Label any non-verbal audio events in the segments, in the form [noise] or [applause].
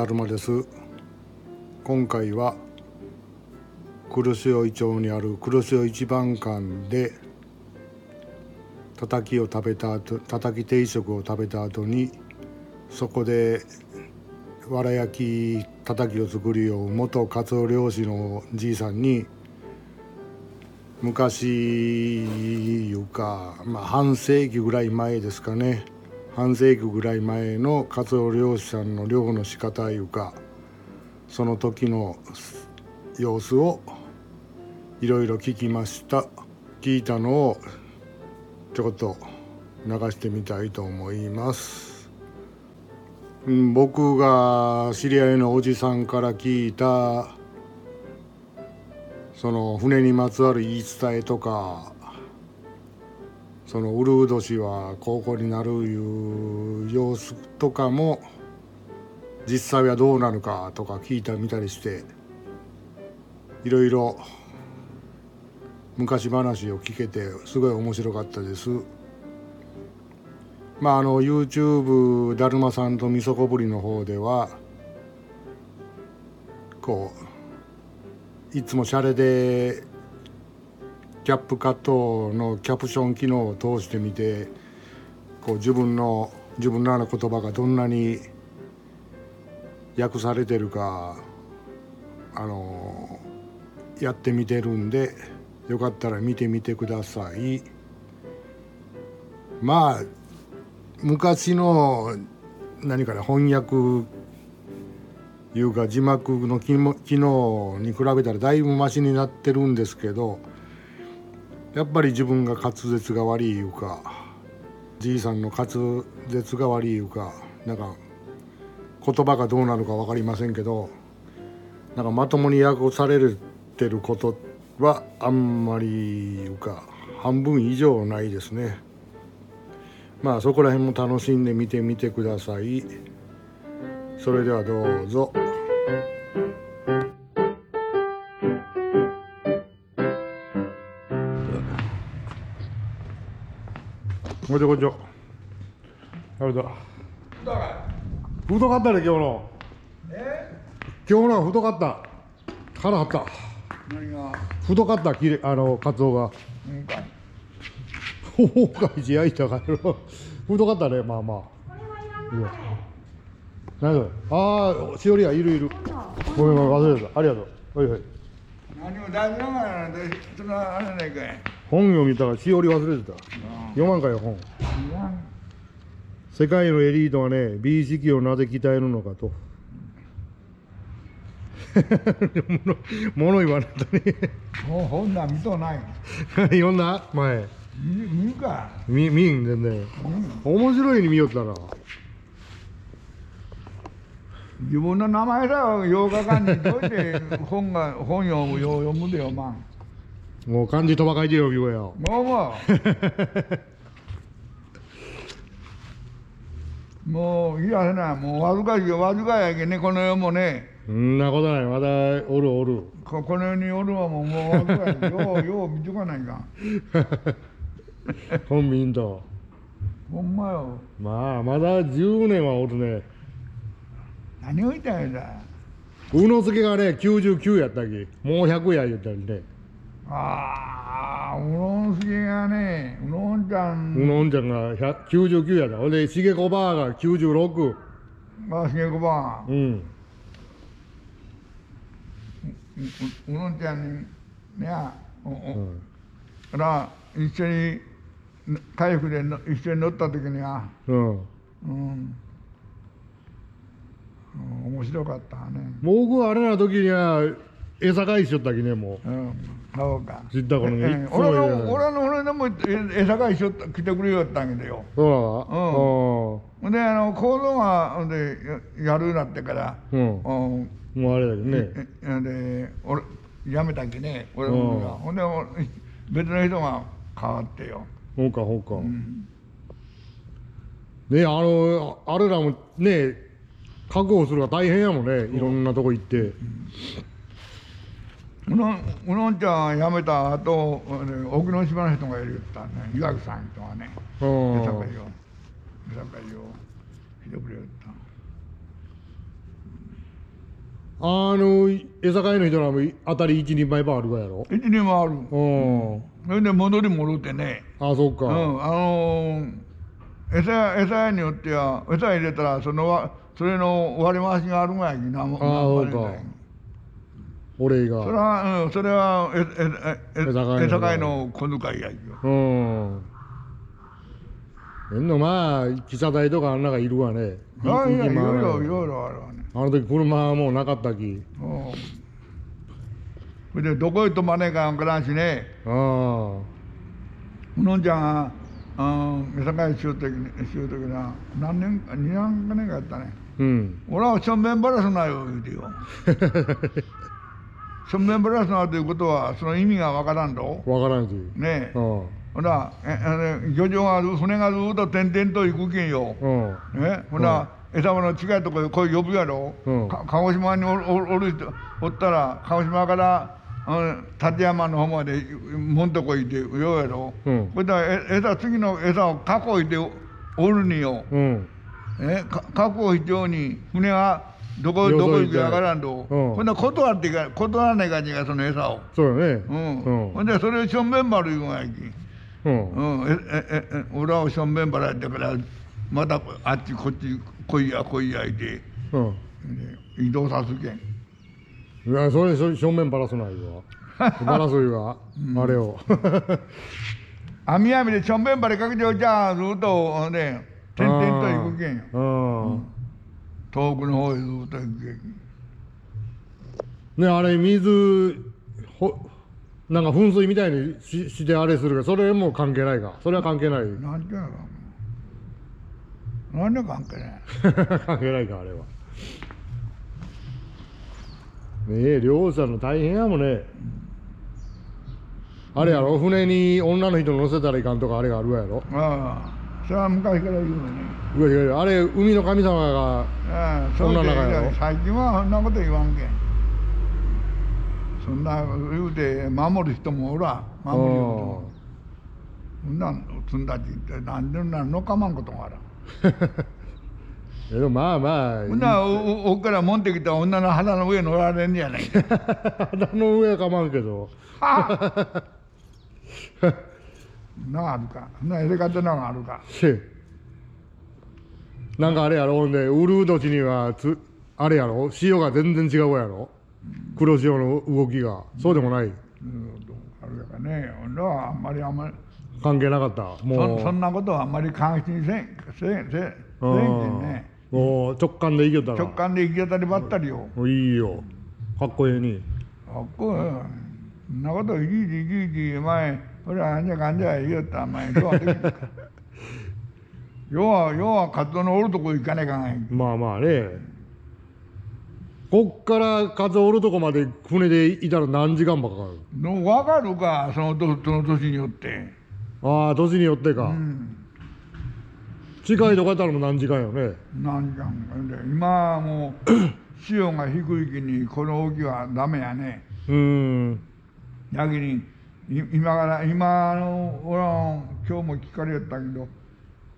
だるまです。今回は黒潮井町にある黒潮一番館でたたきを食べた後たたき定食を食べた後にそこでわら焼きたたきを作るよう元カツオ漁師のじいさんに昔いうか、まあ、半世紀ぐらい前ですかね半世紀ぐらい前のカツオ漁師さんの漁の仕方いうかその時の様子をいろいろ聞きました。聞いたのをちょこっと流してみたいと思います。僕が知り合いのおじさんから聞いたその船にまつわる言い伝えとかそのウルード氏は高校になるいう様子とかも実際はどうなるかとか聞いたみたりしていろいろ昔話を聞けてすごい面白かったです。まああの YouTube だるまさんとみそこぶりの方ではこういつもシャレでキャップカットのキャプション機能を通してみてこう自分の自分の言葉がどんなに訳されてるかあのやってみてるんでよかったら見てみてください。まあ昔の何かね翻訳いうか字幕の機能に比べたらだいぶマシになってるんですけどやっぱり自分が滑舌が悪いいうかじいさんの滑舌が悪いいうかなんか言葉がどうなるか分かりませんけどなんかまともに訳されてることはあんまりいうか半分以上ないですね。まあそこら辺も楽しんで見てみてください。それではどうぞ。こんにちはこんにちは。あれだ？太かったね今日のえ。今日のは太かった。腹張った。何が太かったきれあのカツオが。うんかいほうかいし焼いたから太かったねまあまあ。いや何それ？ああしおりはいるいる。ごめんごめん忘れてたありがとう。はいはい。何も大事ながらなそんなあれないかい本読みたらしおり忘れてた。読まんかよ本。世界のエリートはね美意識をなぜ鍛えるのかと。物 [laughs] 物言われたね。もうほんなん見とない。[laughs] 読んだ？前。見見るか。見見ん全然。面白いに見よったら自分の名前だよ。洋画館に。どいて本が本読むよう読むでよまんもう漢字とばかりで読みようよ [laughs] もうもうもういやせな。もうわずかしよ。わずかやけね。この世もね。そんなことない。まだおるおる。ここの世におるわもうもうわずかやよう [laughs] よう見とかないかん。[laughs] 本見んと。ほんまよ。まあまだ10年はおるね。何を言ったんや。だ宇之助がね99やったっけもう100や言ったりねああ、うどんすけがね、うどんちゃん。宇のんちゃんが100 99やった。ほんで重子ばあが96がすげこばん、うん。ううどんちゃんに、ねや、おおうん。ら、一緒に、台風での一緒に乗った時には、うん。うん、うん面白かったね。僕はあれな時には餌返ししよったきねもう。ん、そうか。知った頃に俺の、俺の、俺のもえ餌返しよった、来てくれよったんやけどよ。うそうなのほんで、あの、行動は、ほんで、ややるなってから、うん、うん、うん、もうあれだけどね。えで俺辞めたっけね俺もが。ほんで俺別の人が変わってよ、そうかそうか、うん、ねあのあれらもね確保するのが大変やもんね。いろんなとこ行って、うのうのんちゃん辞めた後で沖ノ島の人がいる言ったね。岩城さん人がね。うん江坂よ。江坂よ。ひどくれ言った。あの餌飼いの人らも当たり一人前ばあるわやろ？一人もある。うんそれで戻り戻ってね。あそっか、うん。あのー餌餌屋によっては餌入れたらそのわそれの割り回しがあるがやきなもああそうか何割れたんや俺が。それは、うん、それはえええ餌飼いの。小遣いやうん。えんのまあ記者台とかあんながいるわね。いやい行き回らないろいろいろいろあるわね。あの時車はもうなかったき。うん。それでどこへ泊まねえかわからんしね。あうのんちゃんがうん餌飼いしようときしようときな何年か2年か年かやったね。あうん。俺はしょんべんばらすなよ言うてよ [laughs] しょんべんばらすなということはその意味がわからんと？わからんし。ねえ。うん。ほらえあの漁場が船がずっと点々と行くけんよ。うん。ねほら、餌場の近いとこへこう呼ぶやろ、う鹿児島におるおるおる人おったら鹿児島からあの立山の方までもんとこ行ってようやろ、うん。これだえ餌次の餌を確保しておるによ、うん。えか確保必要に船がどこどこ行くかわからんと、うん。ほんなら断っていか断らないかんじがその餌を、そうよね。うん。うん。ほんでそれをしょんべん丸言うんやき。うん。うん、ええええ俺はしょんべんばらやったからまたあっちこっち来いや来いやいて。うん。で移動さすけん。いやそれ正面バラすないわ。[laughs] バラすいわ、あれを。[laughs] 網網でしょんべんばらかけておじゃあずっとほんで点々と行くけんよ。うん遠くの方へずっと行ねあれ水ほなんか噴水みたいにししてあれするからそれも関係ないか。それは関係ない。なんでやろなんで関係ない。[laughs] 関係ないかあれは。ねえ漁師さんの大変やもんね。あれやろ船に女の人乗せたらいかんとかあれがあるわやろ。ああそれは昔から言うのね。いやいやあれ海の神様がああそんな中やろ？最近はそんなこと言わんけん。そんな言うて守る人もおらん。守る人も。そんなん積んだちってなんでなんのかまんこともあら [laughs] でもまあまあほんならおお奥から持ってきた女の肌の上乗られんじゃない [laughs] 肌の上はかまんけど [laughs] なあるか。な入れ方ながあるか。せなんかあれやろ。ほんでウルード地にはつあれやろ。潮が全然違うやろ。黒潮の動きが。そうでもない。うんあるやからね。ほんならあんまりあんまり。関係なかった。もう。そそんなことはあんまり関心せんせんせんせんけんね。もう直感で行きよったら。直感で行き当たりばったりよ。いいよ。かっこええに。あっこよそんなこといちいちいちいち前俺はあんじゃかんじゃ言いよった前どうはできんか要は要はカツオのおるとこ行かねえかんがいまあまあねこっからカツオおるとこまで船でいたら何時間ばかかるの分かるかそのとその年によってああ年によってか、うん近いとこやったらもう何時間よねなんじゃんで今はもう潮が低い日にこの沖はダメやねうーんやけにい今から今あの俺は今日も聞かれたけど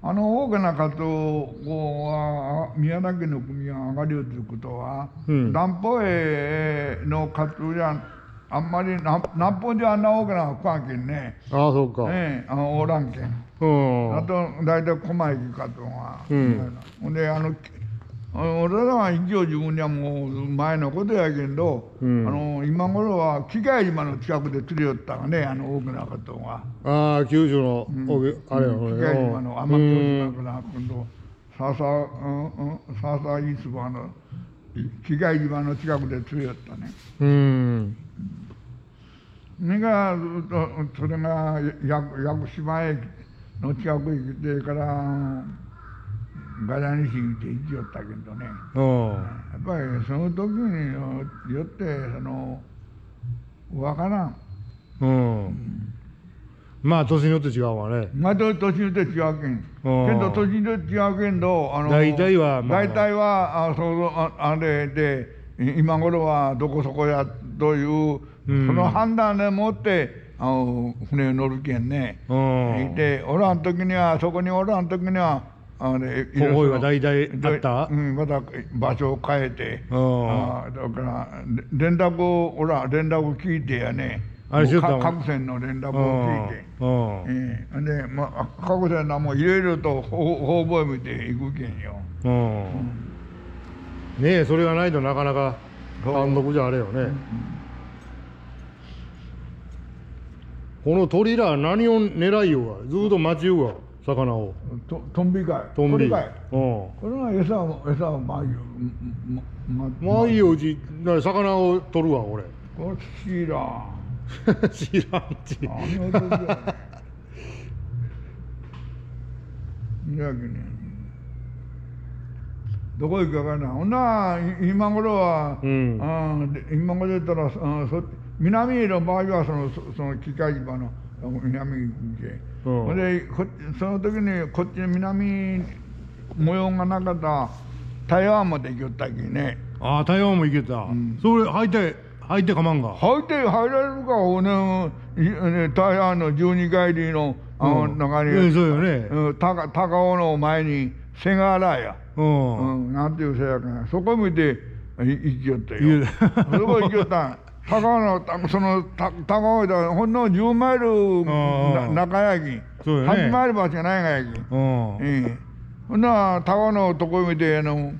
あの大きなカツオは宮崎の国が上がるよということは、うん。南方へのカツオじゃあんまり南南方であんな大きな食わんけんね。ああそうか、ねえあのおらんけん。うん。あと大体小巻きカツオが、うん。ほんであの俺らは一応自分にはもう前のことやけど、うん。あの今頃は機械島の近くで釣りよったがねあの大きなカツオが。ああ九州の、うん。おあれやろ機械島のうん。奄美大島から今度笹うんうん笹イスバの機械島の近くで釣りよったね。うん。それがそれが屋屋久島駅の近くへ来てからガラ西行って行きよったけどね。う。んやっぱりその時によってその分からん。う。ん。まあ年によって違うわね。また年によって違うけん。けど年によって違うけんどあの大体はまあ大体はあそうああれでい今頃はどこそこやという、うん。その判断でもってあの船に乗るけんね。う。んいておらん時にはそこにおらん時にはあれ方法が代々あった？うんまた場所を変えて。うん。あだかられ連絡をほら連絡を聞いてやね。あれし各線の連絡を聞いて。うんええ。でまあ各線のもういろいろと方方々見ていくけんよ。うん。ねえそれがないとなかなか単独じゃあれよね、この鳥ら何を狙いようがずっと待ちようが魚をとトンビかい。トンビこれこれは餌を餌をまあいうまままあいいよ魚を取るわ俺こちら。知らんちあの時は。いやけね。どこ行くかわかんない。ほんない今頃は、うんあで今頃言ったら、あそ南の場合はそのそその機械場のあ南に行け。うん。ほんでこその時にこっちの南模様がなかった台湾まで行きよったきね。ああ台湾も行けた、ん。それ入って入ってかまんが入って入られるか、おね、台湾の十二海里のあのうん中に、ええそうよね。うん、高高尾の前に瀬が原や、うん、うん、なんていう瀬やかな、そこ見てい行きよったいよや。そこ行きよった。高尾のたそのた高尾だほんの10マイル中やき、そうよね。8マイル場しかないがやき。うん。ええ、ほんなら高尾のとこ見てあの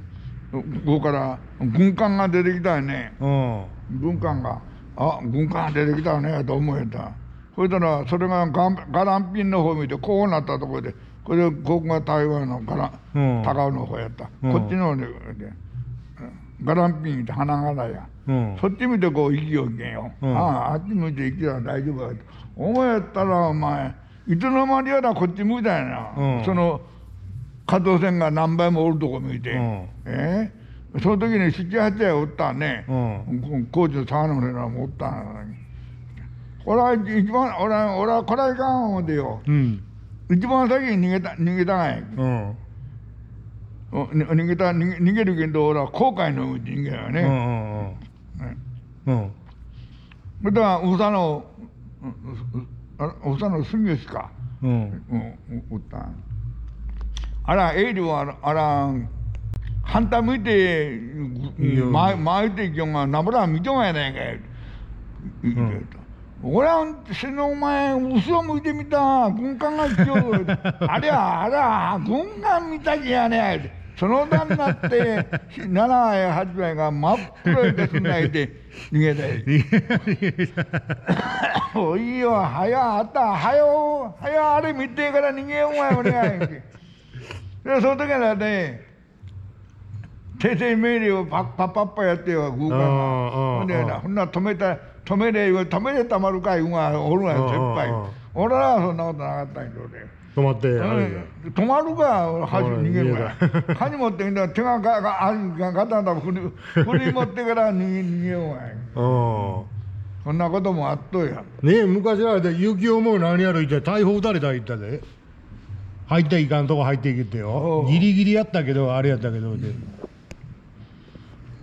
ここから軍艦が出てきたよね。うん。軍艦が、あ軍艦出てきたねと思えた。そしたら、それがガランピンの方見て、こうなったところで、これ、ここが台湾のガラうん。高尾の方やった。うん。こっちの方で、でガランピンって花柄や。うんそっち見てこう行きよけんよ。うんああ、あっち向いて行きたら大丈夫やと。お前やったら、お前、いつの間にやらこっち向いたんやな。うんその、加藤線が何倍もおるとこ見て。うんえ？その時に七八台おったね。うん高知の沢の村もおったんやのに。俺は一番、俺は、俺はこれはいかん思うてよ。うん一番先に逃げた、逃げたがや。うん逃げた、逃げ逃げるけど、俺は後悔の道逃げようんね。うんうんそれから、宇佐の、宇佐の住吉か？うんうん、おったん。あら、エイリは、あら、反対向いて、前、前行っていきよんが、なぶら見とんやないかい。言うてた俺は、せのお前、後ろ向いてみた、軍艦が来よる。[laughs] ありゃ、あら、軍艦見たきやねその段 [laughs] になって、7杯、8杯が真っ黒いですんないで、逃げたい。[laughs] おいよ、はやあった、はよ、はやあれ見てから逃げようがよ、お願い。で、その時はね、訂正命令をパッパッパッパやってよ、軍艦が。ああほんでほんなら止めた、止めれ、止めれたまるかい、うんがおるがよ、先輩。俺らはそんなことなかったんやけどね。止まって止まるか、箸逃げるか。箸 [laughs] 持ってきたら手がががあがガタガタ振り振り持ってから逃げ逃げようがい。うんそんなこともあっとや。ねえ昔あれで雪男も何やる言って逮捕打たれた言ったで入っていかんとこ入っていけってよギリギリやったけどあれやったけどで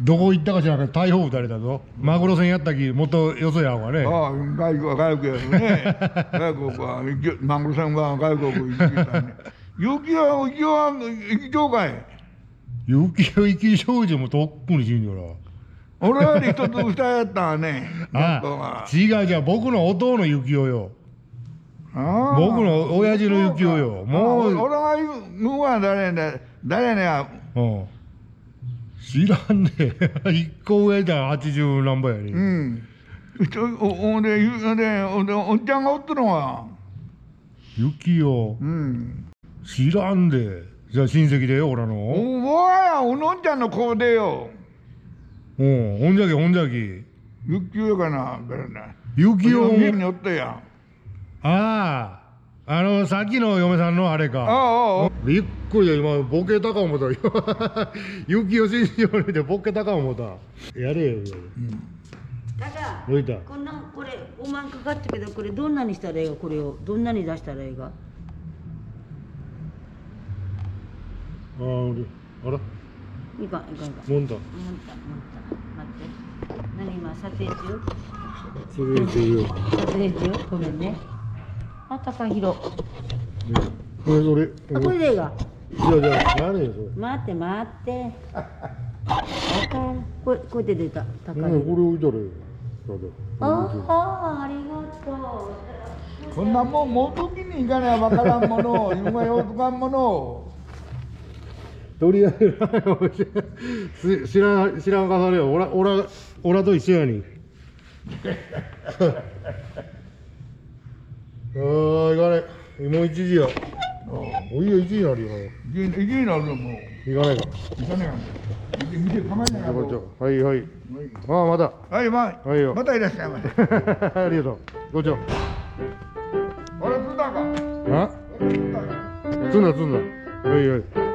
どこ行ったか知らんけどたれたぞ。マグロ船やったきもっとよそやんわね。ああ、外国は外国やね。[laughs] 外国は、マングロさんは外国行きたね。雪は、雪は、行きとうかい。雪男行き少女もとっくに死んじゃら。俺より一つ下やったわね。[laughs] あ本当は。違う違う僕の弟の雪男よ。ああ。僕の親父の雪男よ。もうあ俺が言うのは誰やね誰やねうん知らんね [laughs] 一個上だ80何倍やね、うん。おほんで、ゆほんで、ほんでおっちゃんがおったのは。雪男うん。知らんでじゃあ親戚でよ俺のおわや、おのんちゃんの子でよ。うんほんじゃきほんじゃきゆきよかな、からな。雪男家におったやん。あああのさっきの嫁さんのあれあか。あ、ああ。びっくりだ今ボケたか思った。[laughs] よ雪男信じでボケたか思った。やれよだからどういった？こんなこれ5万かかったけどこれどんなにしたらいいがこれをどんなに出したらいいがああ俺あらいかんいかんいかん。もんだもったもった。待って。何今撮影中？それでいいよ。撮影中？ごめんねあ高広。これそれ。あこれでいいがじゃあじゃあ何よそれ。待って待って。これこうやって出た。高ねこれ値置いたらよ。ああありがとこんなもん持う時に行かなわからんもの。を今ようとかんもの。をとりあえずし知らん知らんかされよ。おらおらおらと一緒やにああいかねえ。もう一時や。おいよ一時になるよ。行きになるよもう。行かないか。行かねえか見て構えないははいはい。ああまたはいまあはいよ。またいらっしゃいませ。[laughs] ありがとう。ごちそう。あれつだか。あ？あれつだかつんだつんだ。はいはい